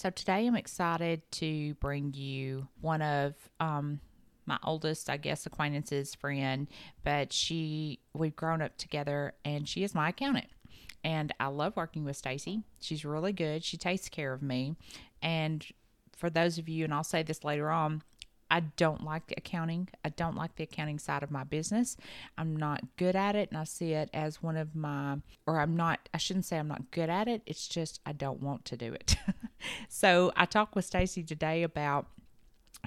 So today I'm excited to bring you one of um, my oldest, I guess, acquaintances, friend, but she we've grown up together, and she is my accountant. And I love working with Stacey. She's really good. She takes care of me. And for those of you, and I'll say this later on, I don't like accounting. I don't like the accounting side of my business. I'm not good at it, and I see it as one of my, or I'm not, I shouldn't say I'm not good at it. It's just I don't want to do it. so I talked with Stacey today about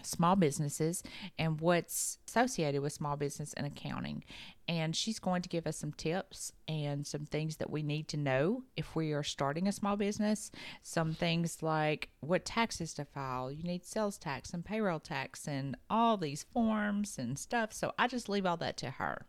small businesses and what's associated with small business and accounting. And she's going to give us some tips and some things that we need to know if we are starting a small business. Some things like what taxes to file. You need sales tax and payroll tax and all these forms and stuff. So I just leave all that to her.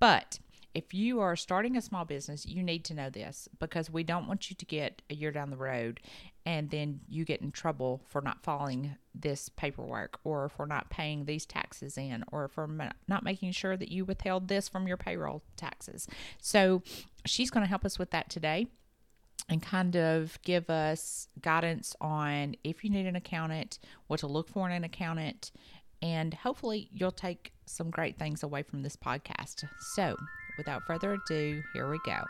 But if you are starting a small business, you need to know this because we don't want you to get a year down the road and then you get in trouble for not following this paperwork or for not paying these taxes in or for not making sure that you withheld this from your payroll taxes. So she's going to help us with that today and kind of give us guidance on if you need an accountant, what to look for in an accountant, and hopefully you'll take some great things away from this podcast. So, without further ado, here we go.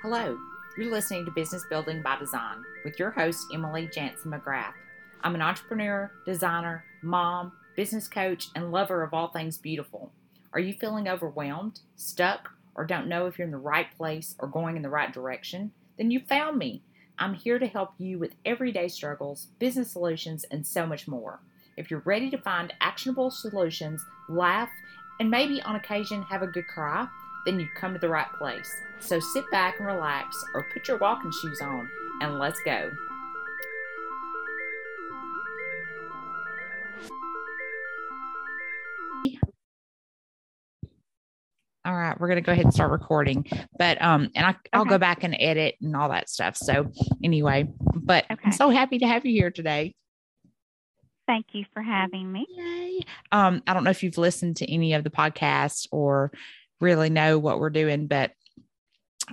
Hello, you're listening to Business Building by Design with your host, Emily Janzen McGrath. I'm an entrepreneur, designer, mom, business coach, and lover of all things beautiful. Are you feeling overwhelmed, stuck, or don't know if you're in the right place or going in the right direction? Then you found me. I'm here to help you with everyday struggles, business solutions, and so much more. If you're ready to find actionable solutions, laugh, and maybe on occasion have a good cry, then you've come to the right place. So sit back and relax, or put your walking shoes on, and let's go. All right, we're gonna go ahead and start recording. But um, and I, I'll go back and edit and all that stuff. So anyway, but okay. I'm so happy to have you here today. Thank you for having me. Yay. Um, I don't know if you've listened to any of the podcasts or really know what we're doing, but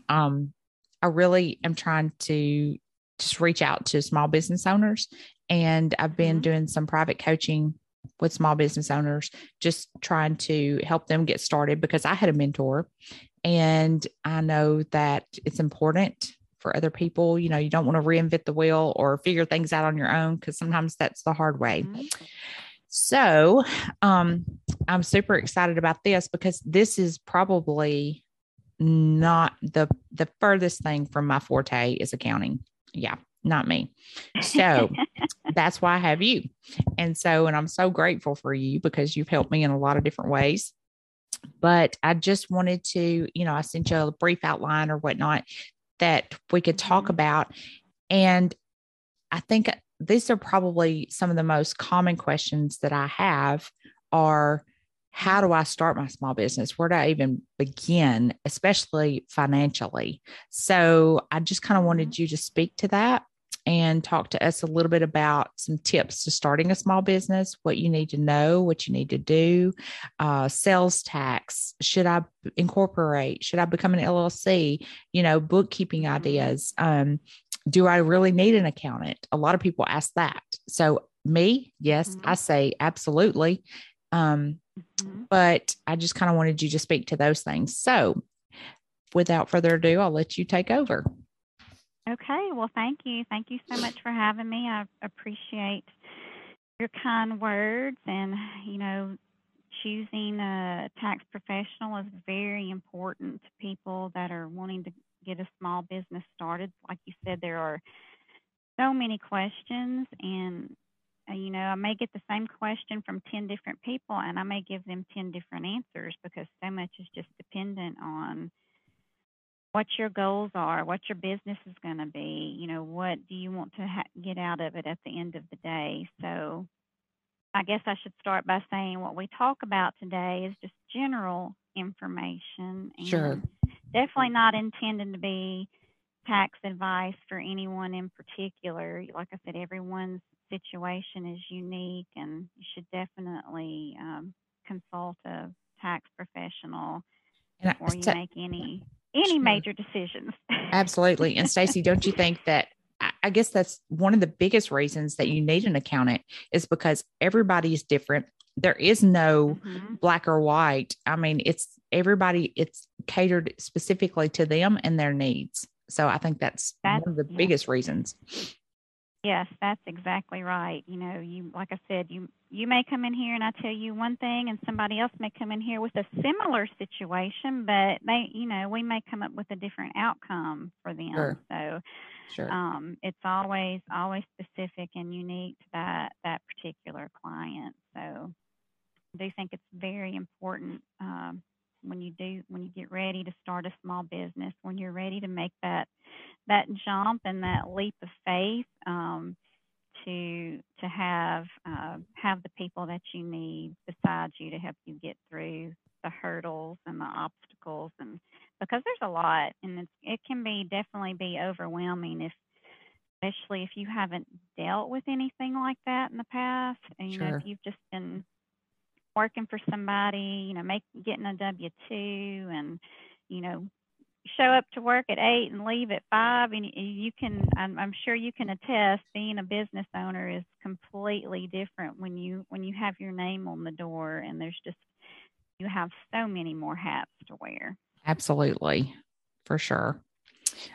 um, I really am trying to just reach out to small business owners. And I've been mm-hmm. doing some private coaching with small business owners, just trying to help them get started because I had a mentor and I know that it's important for other people. You know, you don't want to reinvent the wheel or figure things out on your own because sometimes that's the hard way. Mm-hmm. So, um, I'm super excited about this because this is probably not the the furthest thing from my forte is accounting. Yeah, not me. So that's why I have you. And so, and I'm so grateful for you because you've helped me in a lot of different ways. But I just wanted to, you know, I sent you a brief outline or whatnot that we could talk mm-hmm. about. And I think these are probably some of the most common questions that I have are how do I start my small business? Where do I even begin, especially financially? So I just kind of wanted mm-hmm. you to speak to that and talk to us a little bit about some tips to starting a small business, what you need to know, what you need to do, uh, sales tax. Should I incorporate? Should I become an LLC? You know, bookkeeping mm-hmm. ideas. Um, do I really need an accountant? A lot of people ask that. So, me, yes, mm-hmm. I say absolutely. Um, mm-hmm. But I just kind of wanted you to speak to those things. So, without further ado, I'll let you take over. Okay. Well, thank you. Thank you so much for having me. I appreciate your kind words and, you know, choosing a tax professional is very important to people that are wanting to get a small business started. Like you said, there are so many questions and uh, you know, I may get the same question from 10 different people and I may give them 10 different answers because so much is just dependent on what your goals are, what your business is going to be, you know, what do you want to ha- get out of it at the end of the day. So I guess I should start by saying what we talk about today is just general information and sure. Definitely not intended to be tax advice for anyone in particular. Like I said, everyone's situation is unique, and you should definitely um, consult a tax professional before you make any any sure. major decisions. Absolutely. And Stacey, don't you think that I guess that's one of the biggest reasons that you need an accountant is because everybody's different. There is no mm-hmm. black or white. I mean, it's everybody, it's catered specifically to them and their needs. So I think that's, that's one of the yeah. biggest reasons. Yes, that's exactly right. You know, you like I said, you you may come in here and I tell you one thing and somebody else may come in here with a similar situation, but they, you know, we may come up with a different outcome for them. Sure. So sure. um it's always always specific and unique to that that particular client. So I do think it's very important um when you do when you get ready to start a small business, when you're ready to make that that jump and that leap of faith um, to to have uh, have the people that you need beside you to help you get through the hurdles and the obstacles and because there's a lot and it can be definitely be overwhelming if especially if you haven't dealt with anything like that in the past and you sure. know if you've just been working for somebody you know make getting a w two and you know show up to work at eight and leave at five and you can I'm, I'm, sure you can attest being a business owner is completely different when you when you have your name on the door and there's just you have so many more hats to wear. Absolutely. For sure.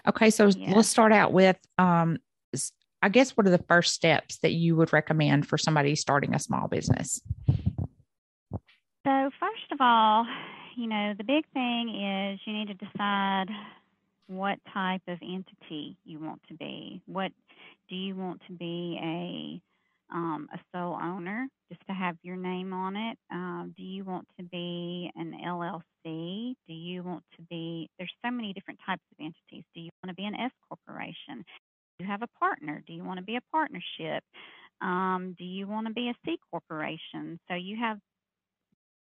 Okay so yeah. let's start out with um i guess what are the first steps that you would recommend for somebody starting a small business so first of all you know, the big thing is you need to decide what type of entity you want to be. What do you want to be a um, a sole owner, just to have your name on it? Um, do you want to be an LLC? Do you want to be? There's so many different types of entities. Do you want to be an S corporation? Do you have a partner? Do you want to be a partnership? Um, do you want to be a C corporation? So you have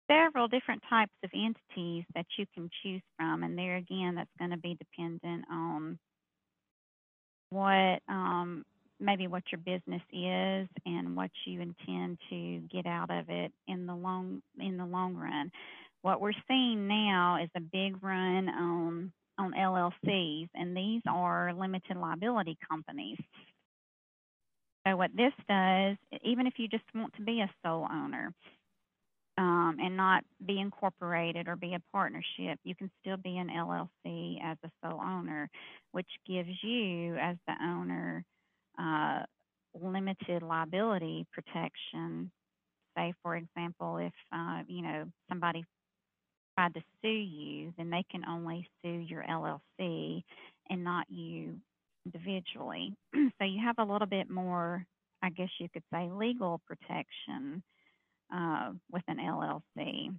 several different types of entities that you can choose from, and there again, that's going to be dependent on what um, maybe what your business is and what you intend to get out of it in the long in the long run. What we're seeing now is a big run on on LLCs, and these are limited liability companies. So what this does, even if you just want to be a sole owner, um, and not be incorporated or be a partnership, you can still be an LLC as a sole owner, which gives you, as the owner, uh, limited liability protection. Say, for example, if uh, you know somebody tried to sue you, then they can only sue your LLC and not you individually. so you have a little bit more, I guess you could say, legal protection uh, with an LLC.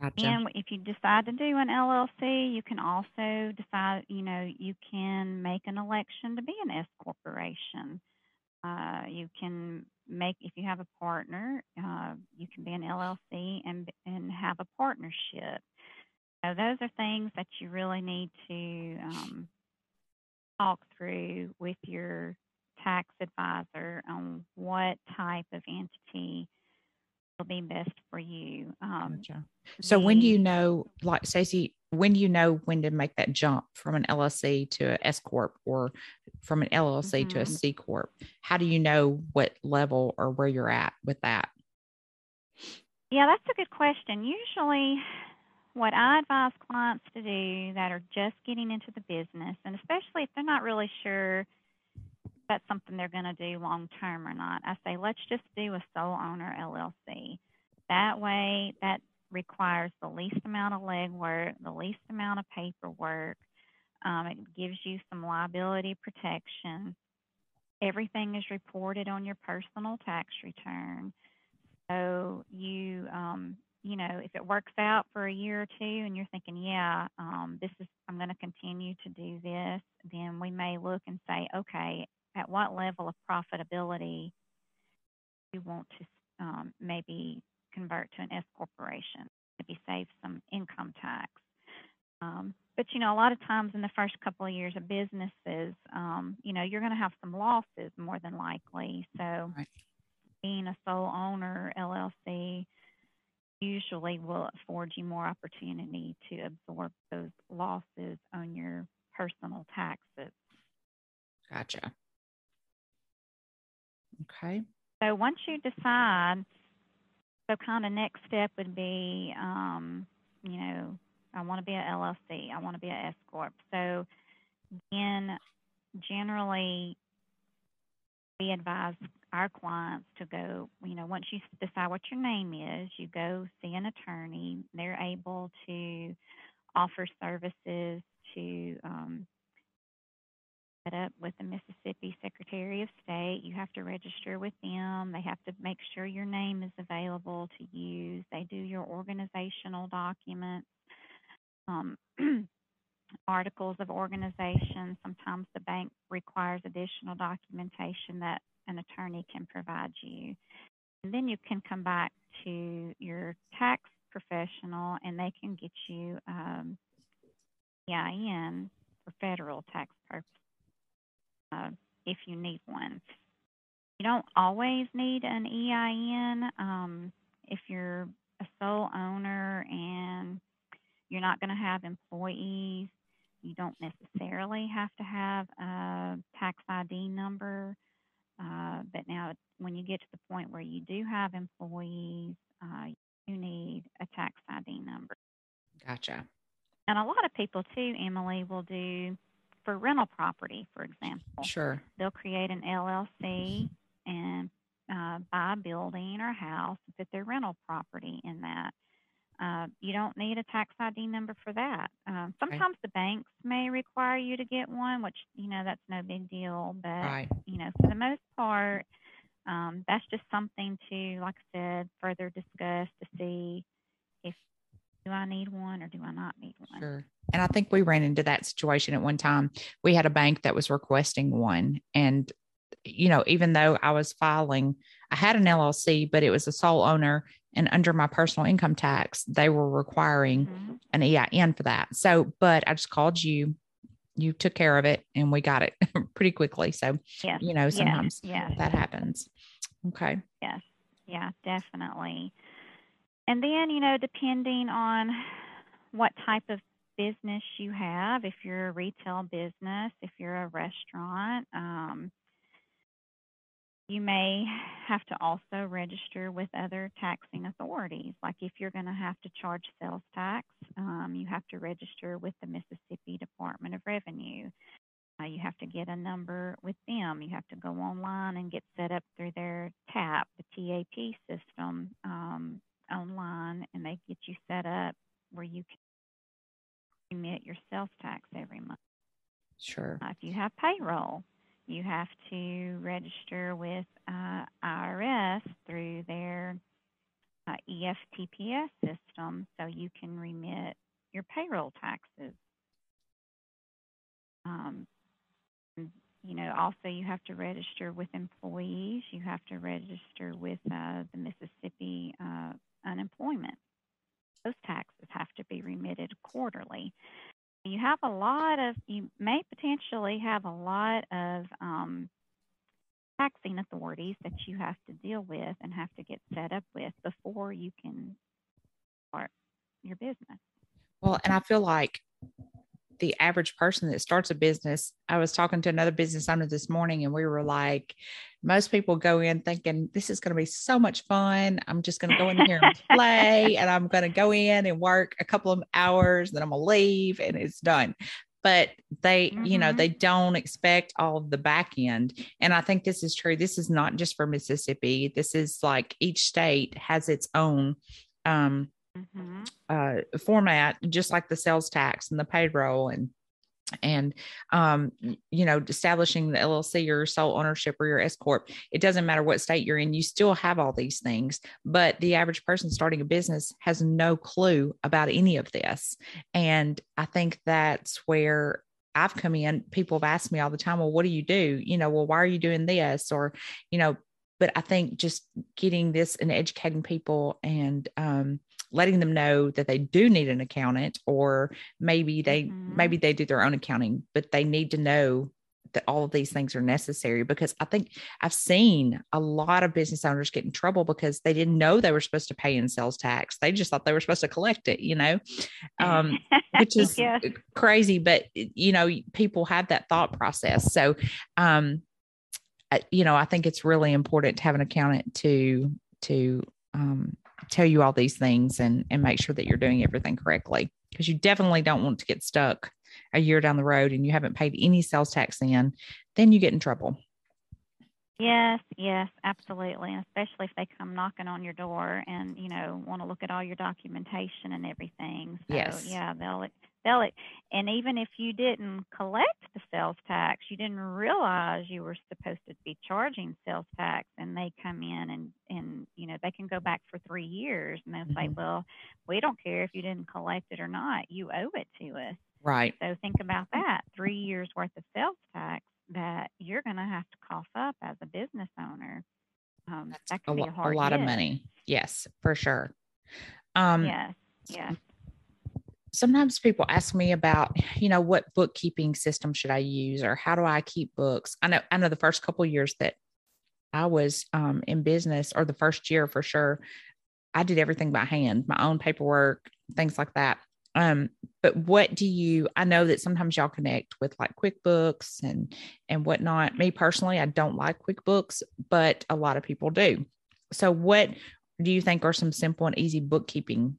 Gotcha. And if you decide to do an LLC, you can also decide, you know, you can make an election to be an S corporation. Uh, you can make, if you have a partner, uh, you can be an LLC and and have a partnership. So those are things that you really need to um, talk through with your tax advisor on what type of entity will be best for you. Um, gotcha. So the, when do you know, like Stacey, when do you know when to make that jump from an LLC to an S corp or from an LLC mm-hmm. to a mm-hmm. Corp? How do you know what level or where you're at with that? Yeah, that's a good question. Usually, what I advise clients to do that are just getting into the business, and especially if they're not really sure that's something they're going to do long term or not. I say, let's just do a sole owner LLC. That way, that requires the least amount of legwork, the least amount of paperwork. Um, it gives you some liability protection. Everything is reported on your personal tax return. So you, um, you know, if it works out for a year or two and you're thinking, yeah, um, this is, I'm going to continue to do this, then we may look and say, okay, at what level of profitability you want to um, maybe convert to an S corporation, maybe save some income tax. Um, but you know, a lot of times in the first couple of years of businesses, um, you know, you're going to have some losses more than likely. So, right. being a sole owner LLC, usually will afford you more opportunity to absorb those losses on your personal taxes. Gotcha. Okay. So once you decide, so kind of next step would be, um, you know, I want to be a LLC, I want to be a S corp. So then generally we advise our clients to go, you know, once you decide what your name is, you go see an attorney. They're able to offer services to um, up with the Mississippi Secretary of State. You have to register with them. They have to make sure your name is available to use. They do your organizational documents. Um, articles of organization. Sometimes the bank requires additional documentation that an attorney can provide you. And then you can come back to your tax professional and they can get you um, EIN for federal tax purposes uh, if you need one. You don't always need an EIN um, if you're a sole owner and you're not going to have employees. You don't necessarily have to have a tax ID number. Uh, but now, when you get to the point where you do have employees, uh, you need a tax ID number. Gotcha. And a lot of people, too, Emily, will do for rental property, for example. Sure. They'll create an LLC and uh, buy a building or house and put their rental property in that. Uh, you don't need a tax ID number for that. Um, sometimes the banks may require you to get one, which you know that's no big deal. But right. you know, for the most part, um, that's just something to, like I said, further discuss to see if do I need one or do I not need one. Sure. And I think we ran into that situation at one time. We had a bank that was requesting one, and you know, even though I was filing, I had an LLC, but it was a sole owner and under my personal income tax, they were requiring mm-hmm. an EIN for that. So, but I just called you, you took care of it, and we got it pretty quickly. So, yes. you know, sometimes yes. that happens. Okay. Yes. Yeah, definitely. And then, you know, depending on what type of business you have, if you're a retail business, if you're a restaurant, um, you may have to also register with other taxing authorities. Like if you're going to have to charge sales tax, um, you have to register with the Mississippi Department of Revenue. Uh, you have to get a number with them. You have to go online and get set up through their TAP, the TAP system um, online, and they get you set up where you can remit your sales tax every month. Sure. Uh, if you have payroll, you have to register with uh, IRS through their uh, EFTPS system so you can remit your payroll taxes. Um, you know, also you have to register with employees. You have to register with uh, the Mississippi uh, unemployment. Those taxes have to be remitted quarterly you have a lot of, you may potentially have a lot of um, taxing authorities that you have to deal with and have to get set up with before you can start your business. Well, and I feel like the average person that starts a business. I was talking to another business owner this morning, and we were like, most people go in thinking this is going to be so much fun. I'm just going to go in here and play, and I'm going to go in and work a couple of hours, then I'm going to leave, and it's done. But they, mm-hmm. you know, mm-hmm. they don't expect all of the back end. And I think this is true. This is not just for Mississippi. This is like each state has its own um, mm-hmm. uh, format, just like the sales tax and the payroll and and um, you know establishing the llc or sole ownership or your s corp it doesn't matter what state you're in you still have all these things but the average person starting a business has no clue about any of this and i think that's where I've come in, people have asked me all the time, well, what do you do? You know, well, why are you doing this? Or, you know, but I think just getting this and educating people and um, letting them know that they do need an accountant or maybe they mm-hmm. maybe they do their own accounting but they need to know that all of these things are necessary because I think I've seen a lot of business owners get in trouble because they didn't know they were supposed to pay in sales tax. They just thought they were supposed to collect it, you know, um, which is yes. crazy. But, you know, people have that thought process. So, um, you know, I think it's really important to have an accountant to, to, um, tell you all these things and, and make sure that you're doing everything correctly because you definitely don't want to get stuck a year down the road and you haven't paid any sales tax in, then you get in trouble. Yes, yes, absolutely. And especially if they come knocking on your door and, you know, want to look at all your documentation and everything. So yes. yeah, they'll they'll and even if you didn't collect the sales tax, you didn't realize you were supposed to be charging sales tax and they come in and and you know, they can go back for 3 years and they'll mm-hmm. say, "Well, we don't care if you didn't collect it or not. You owe it to us." Right. So think about that. 3 years worth of sales tax that you're going to have to cough up as a business owner. Um, that can a, be a, hard a lot hit. of money. Yes, for sure. Um, yes, yes. Sometimes people ask me about, you know, what bookkeeping system should I use, or how do I keep books? I know, I know, the first couple years that I was um, in business, or the first year for sure, I did everything by hand, my own paperwork, things like that. Um, but what do you I know that sometimes y'all connect with like QuickBooks and and whatnot. Me personally, I don't like QuickBooks, but a lot of people do. So what do you think are some simple and easy bookkeeping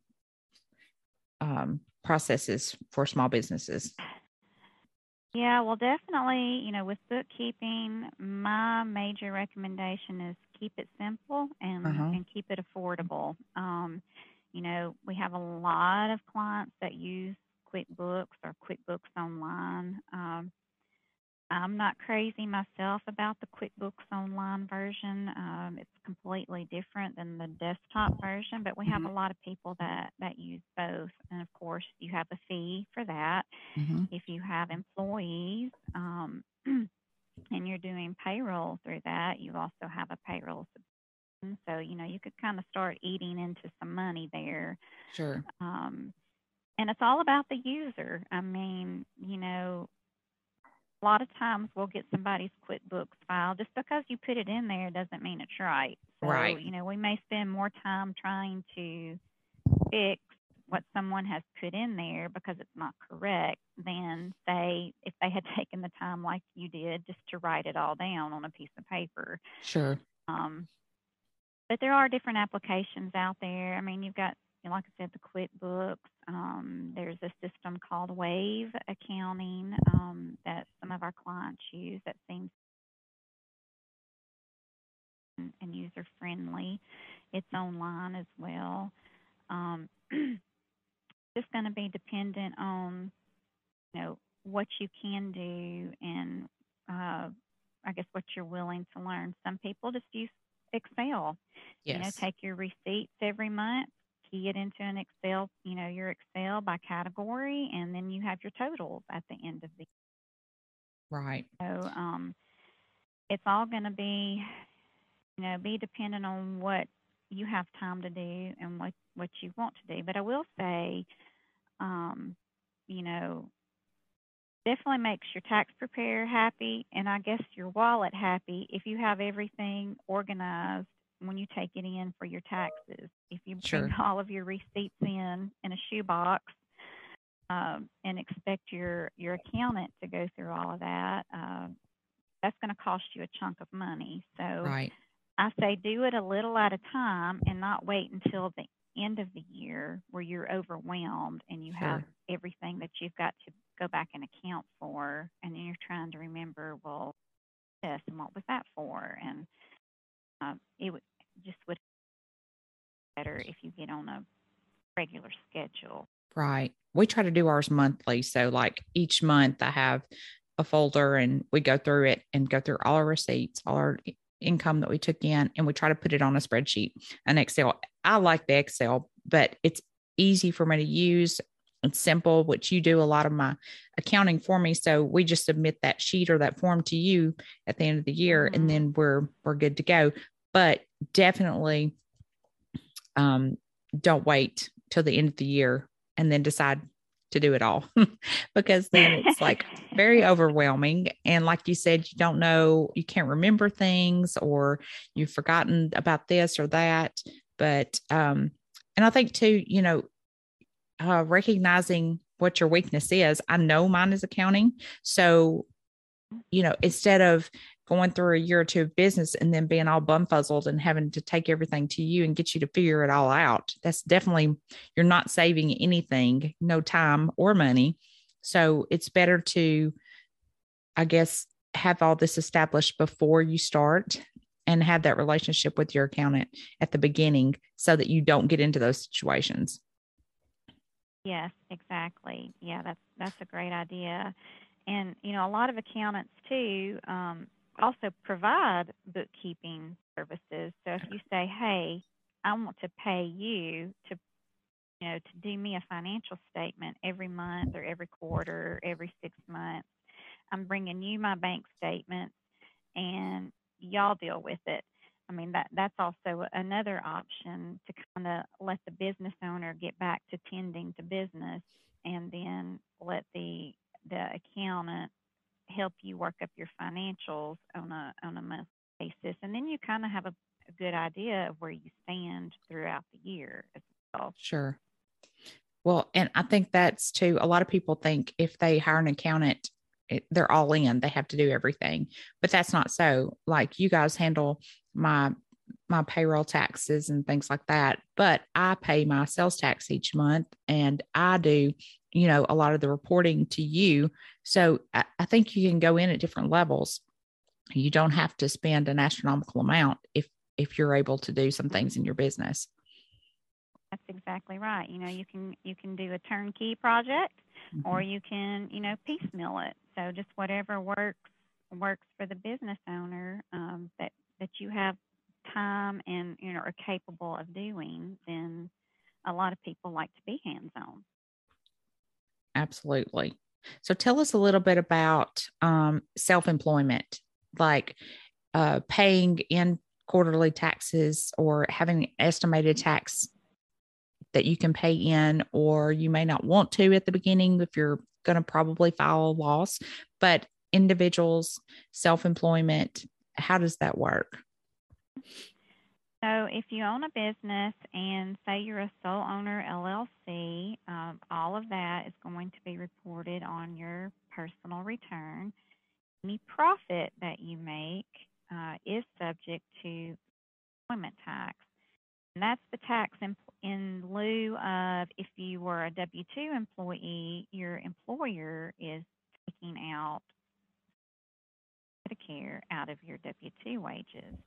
um, processes for small businesses? Yeah, well, definitely, you know, with bookkeeping, my major recommendation is keep it simple and, uh-huh. and keep it affordable. Um, you know, we have a lot of clients that use QuickBooks or QuickBooks Online. Um, I'm not crazy myself about the QuickBooks Online version. Um, it's completely different than the desktop version, but we have mm-hmm. a lot of people that, that use both. And of course, you have a fee for that. Mm-hmm. If you have employees um, and you're doing payroll through that, you also have a payroll subscription. so, you know, you could kind of start eating into some money there. Sure. Um, and it's all about the user. I mean, you know, a lot of times we'll get somebody's QuickBooks file just because you put it in there doesn't mean it's right. So, right. you know, we may spend more time trying to fix what someone has put in there because it's not correct than say if they had taken the time like you did just to write it all down on a piece of paper. Sure. Um, but there are different applications out there. I mean, you've got, know, like I said, the QuickBooks. Um, there's a system called Wave Accounting um, that some of our clients use that seems and, and user friendly. It's online as well. Um, just going to be dependent on, you know, what you can do and uh, I guess what you're willing to learn. Some people just use Excel. Yes. You know, take your receipts every month, key it into an Excel, you know, your Excel by category, and then you have your totals at the end of the. Right. So um, it's all going to be, you know, be dependent on what you have time to do and what what you want to do. But I will say, um, you know, definitely makes your tax preparer happy and I guess your wallet happy if you have everything organized when you take it in for your taxes. If you sure. bring all of your receipts in in a shoebox um, and expect your your accountant to go through all of that, uh, that's going to cost you a chunk of money. So right. I say do it a little at a time and not wait until the end of the year where you're overwhelmed and you sure. have everything that you've got to go back and account for, and then you're trying to remember, well, this and what was that for, and um, it would just would be better if you get on a regular schedule. Right. We try to do ours monthly, so like each month I have a folder and we go through it and go through all our receipts, all our income that we took in, and we try to put it on a spreadsheet, an Excel. I like the Excel, but it's easy for me to use it's simple, which you do a lot of my accounting for me. So we just submit that sheet or that form to you at the end of the year, mm-hmm. and then we're we're good to go. But definitely, um, don't wait till the end of the year and then decide to do it all because then it's like very overwhelming. And like you said, you don't know, you can't remember things or you've forgotten about this or that. But, um, and I think too, you know, uh, recognizing what your weakness is. I know mine is accounting. So, you know, instead of going through a year or two of business and then being all bumfuzzled and having to take everything to you and get you to figure it all out. That's definitely, you're not saving anything, no time or money. So it's better to, I guess, have all this established before you start and have that relationship with your accountant at the beginning so that you don't get into those situations. Yes, exactly. Yeah, that's that's a great idea. And you know, a lot of accountants too, um, also provide bookkeeping services. So if you say, "Hey, I want to pay you to you know to do me a financial statement every month or every quarter, or every 6 months. I'm bringing you my bank statements and y'all deal with it." I mean that that's also another option to kind of let the business owner get back to tending to business and then let the the accountant help you work up your financials on a on a monthly basis, and then you kind of have a, a good idea of where you stand throughout the year as well. Sure. Well, and I think that's too. A lot of people think if they hire an accountant, it, they're all in. They have to do everything, but that's not so. Like you guys handle my my payroll taxes and things like that, but I pay my sales tax each month, and I do you know a lot of the reporting to you. So I, I, think you can go in at different levels. You don't have to spend an astronomical amount if if you're able to do some things in your business. That's exactly right. You know you can you can do a turnkey project mm-hmm. or you can you know piecemeal it. So just whatever works works for the business owner um, that that you have time and you know are capable of doing then a lot of people like to be hands on Absolutely. So tell us a little bit about um, self employment, like uh, paying in quarterly taxes or having estimated tax that you can pay in, or you may not want to at the beginning if you're going to probably file a loss. But individuals, self employment, how does that work? So, if you own a business and say you're a sole owner LLC, um, all of that is going to be reported on your personal return. Any profit that you make uh, is subject to employment tax. And that's the tax in, in lieu of if you were a W 2 employee, your employer is taking out Medicare out of your W 2 wages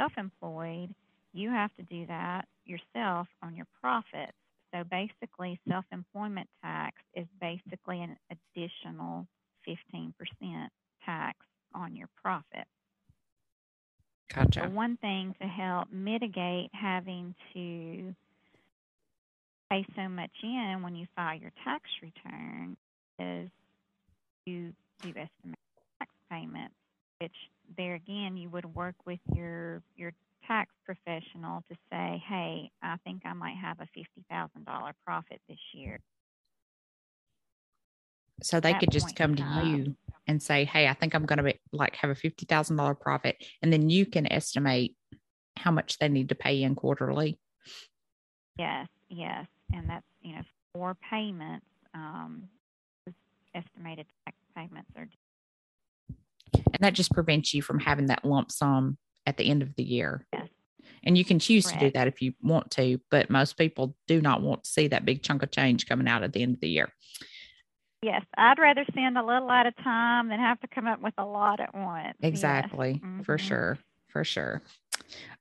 self employed, you have to do that yourself on your profits. So basically, self employment tax is basically an additional 15% tax on your profit. Gotcha. So one thing to help mitigate having to pay so much in when you file your tax return is you do estimate tax payments which there again you would work with your your tax professional to say, "Hey, I think I might have a fifty thousand dollar profit this year." So they could just come to time. you and say, "Hey, I think I'm going to be like have a fifty thousand dollar profit," and then you can estimate how much they need to pay in quarterly. Yes, yes, and that's you know four payments. Um, estimated tax payments are and that just prevents you from having that lump sum at the end of the year. Yes. And you can choose Correct. to do that if you want to, but most people do not want to see that big chunk of change coming out at the end of the year. Yes, I'd rather send a little at a time than have to come up with a lot at once. Exactly, yes. mm-hmm. for sure, for sure.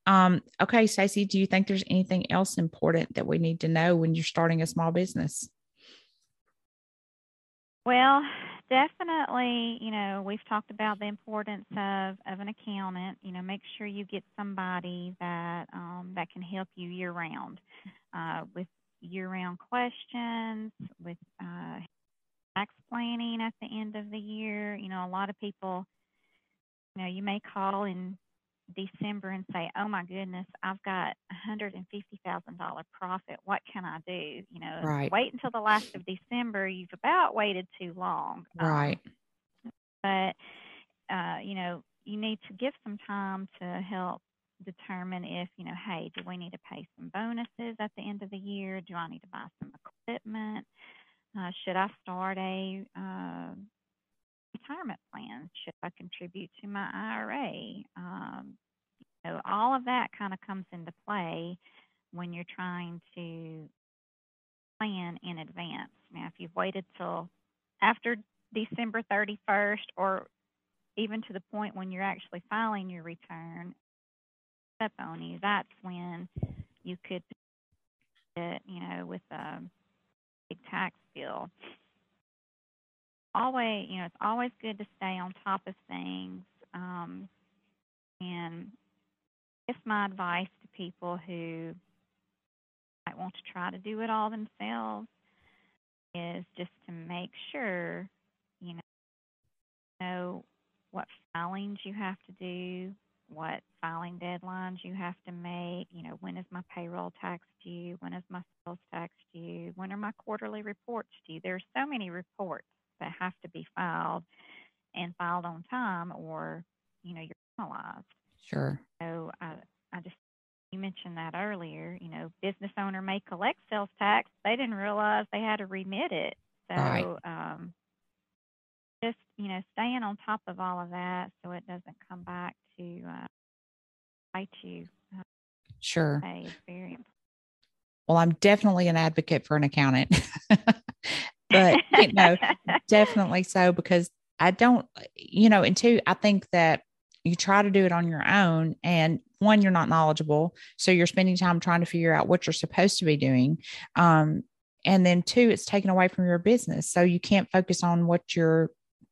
Um, okay, Stacey, do you think there's anything else important that we need to know when you're starting a small business? Well, definitely, you know, we've talked about the importance of, of an accountant. You know, make sure you get somebody that um, that can help you year round uh, with year round questions, with uh, tax planning at the end of the year. You know, a lot of people, you know, you may call in December and say, "Oh my goodness, I've got a hundred and fifty thousand dollar profit. What can I do?" You know, right. wait until the last of December. You've about waited too long. Right. Um, but uh, you know, you need to give some time to help determine if you know, hey, do we need to pay some bonuses at the end of the year? Do I need to buy some equipment? Uh, should I start a uh, retirement plan? Should I contribute to my IRA? Um, you know, all of that kind of comes into play when you're trying to plan in advance. Now, if you've waited till after December 31st or even to the point when you're actually filing your return up on you, that's when you could get, you know, with a big tax bill always, you know, it's always good to stay on top of things. Um, and it's my advice to people who might want to try to do it all themselves is just to make sure, you know, know what filings you have to do, what filing deadlines you have to make. You know, when is my payroll tax due? When is my sales tax due? When are my quarterly reports due? There's so many reports that have to be filed and filed on time or you know you're penalized. Sure. So i i just you mentioned that earlier you know business owner may collect sales tax. They didn't realize they had to remit it. So right. um just you know staying on top of all of that so it doesn't come back to uh, bite you uh, sure. is very important well i'm definitely an advocate for an accountant but you know, definitely so because I don't, you know, and two, I think that you try to do it on your own and one you're not knowledgeable so you're spending time trying to figure out what you're supposed to be doing um, and then two it's taken away from your business so you can't focus on what your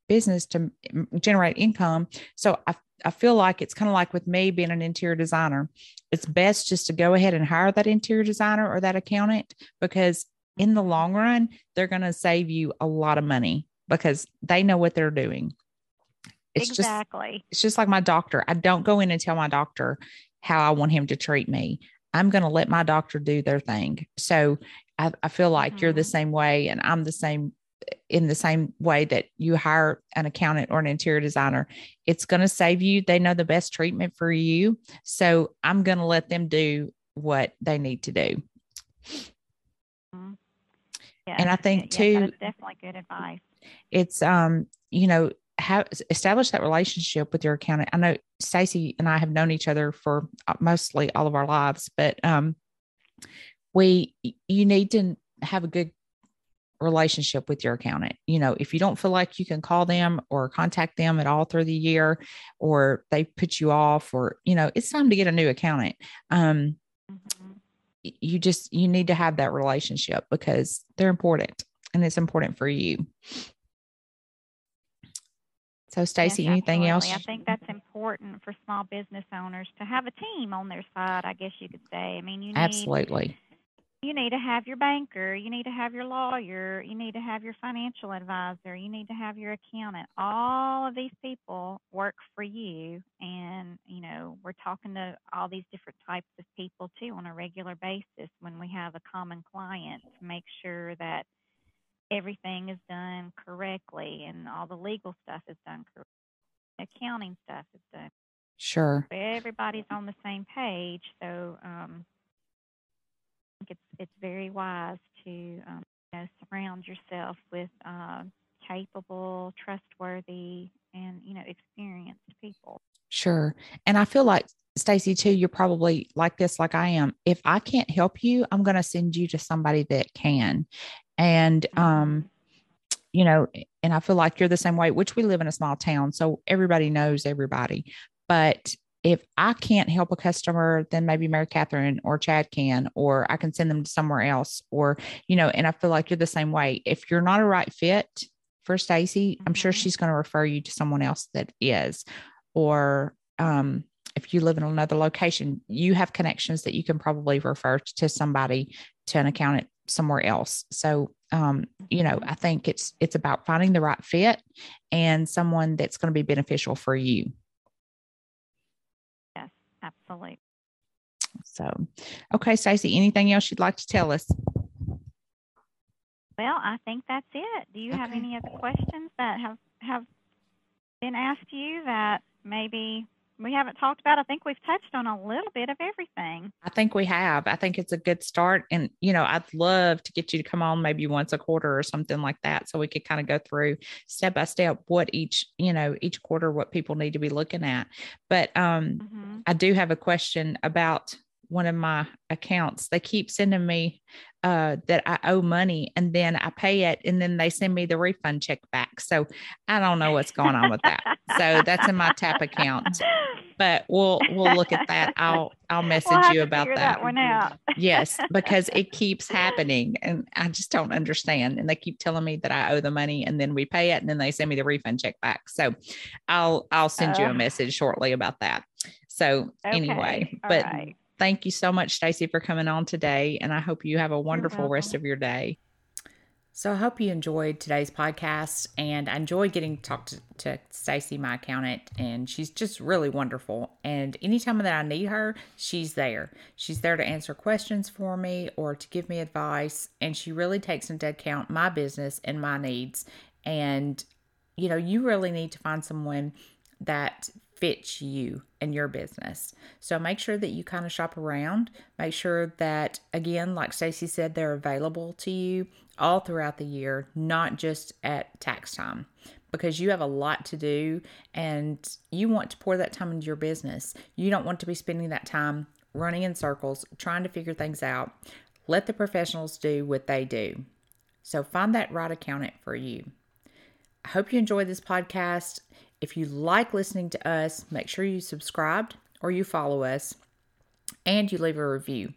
business to generate income so i, I feel like it's kind of like with me being an interior designer it's best just to go ahead and hire that interior designer or that accountant because in the long run, they're going to save you a lot of money because they know what they're doing. It's exactly. Just, it's just like my doctor. I don't go in and tell my doctor how I want him to treat me. I'm going to let my doctor do their thing. So I, I feel like mm-hmm. you're the mm-hmm. same way, and I'm the same in the same way that you hire an accountant or an interior designer. It's going to save you. They know the best treatment for you. So I'm going to let them do what they need to do. Mm-hmm. Yeah, and I think yeah, too, that's definitely good advice. It's um, you know, have establish that relationship with your accountant. I know Stacey and I have known each other for uh, mostly all of our lives, but um, we you need to have a good relationship with your accountant. You know, if you don't feel like you can call them or contact them at all through the year, or they put you off, or you know, it's time to get a new accountant. Um, mm-hmm you just you need to have that relationship because they're important and it's important for you. So stacey yes, anything else? I think that's important for small business owners to have a team on their side i guess you could say. I mean you need absolutely you need to have your banker, you need to have your lawyer, you need to have your financial advisor, you need to have your accountant. All of these people work for you and, you know, we're talking to all these different types of people too on a regular basis when we have a common client to make sure that everything is done correctly and all the legal stuff is done correctly. Accounting stuff is done. Sure. Everybody's on the same page, so um it's it's very wise to um, you know, surround yourself with uh, capable, trustworthy, and you know experienced people. Sure, and I feel like Stacey too. You're probably like this, like I am. If I can't help you, I'm going to send you to somebody that can, and um. Mm-hmm. You know, and I feel like you're the same way, which we live in a small town. So everybody knows everybody. But if I can't help a customer, then maybe Mary Catherine or Chad can, or I can send them to somewhere else, or, you know, and I feel like you're the same way. If you're not a right fit for Stacey. I'm sure mm-hmm. she's going to refer you to someone else that is. Or um, if you live in another location, you have connections that you can probably refer to somebody to an accountant somewhere else. So um, you know, mm-hmm. I think it's it's about finding the right fit and someone that's going to be beneficial for you. Absolutely. So, okay, Stacey, anything else you'd like to tell us? Well, I think that's it. Do you okay. have any other questions that have have been asked you that maybe we haven't talked about. I think we've touched on a little bit of everything. I think we have. I think it's a good start. And, you know, I'd love to get you to come on maybe once a quarter or something like that. So we could kind of go through step by step what each, you know, each quarter, what people need to be looking at. But um, mm-hmm. I do have a question about one of my accounts. They keep sending me uh, that I owe money and then I pay it and then they send me the refund check back. So I don't know what's going on with that. so that's in my tap account. But we'll we'll look at that. I'll I'll message we'll you about that. that one out. yes, because it keeps happening and I just don't understand. And they keep telling me that I owe the money and then we pay it and then they send me the refund check back. So I'll I'll send you a message shortly about that. So okay. anyway, but right thank you so much, Stacey, for coming on today. And I hope you have a wonderful rest of your day. So I hope you enjoyed today's podcast, and I enjoyed getting to talk to, to Stacey, my accountant, and she's just really wonderful. And anytime that I need her, she's there. She's there to answer questions for me or to give me advice, and she really takes into account my business and my needs. And you know, you really need to find someone that fits you and your business. So make sure that you kind of shop around. Make sure that again, like Stacey said, they're available to you all throughout the year, not just at tax time. Because you have a lot to do and you want to pour that time into your business. You don't want to be spending that time running in circles, trying to figure things out. Let the professionals do what they do. So find that right accountant for you. I hope you enjoyed this podcast. If you like listening to us, make sure you subscribe or you follow us and you leave a review.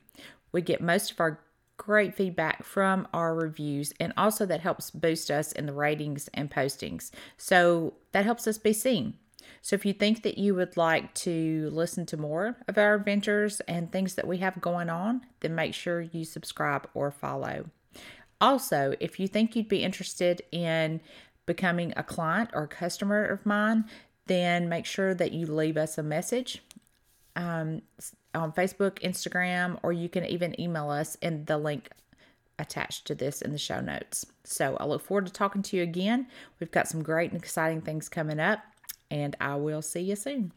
We get most of our great feedback from our reviews, and also that helps boost us in the ratings and postings. So that helps us be seen. So if you think that you would like to listen to more of our adventures and things that we have going on, then make sure you subscribe or follow. Also, if you think you'd be interested in becoming a client or customer of mine, then make sure that you leave us a message um, on Facebook, Instagram, or you can even email us in the link attached to this in the show notes. So I look forward to talking to you again. We've got some great and exciting things coming up, and I will see you soon.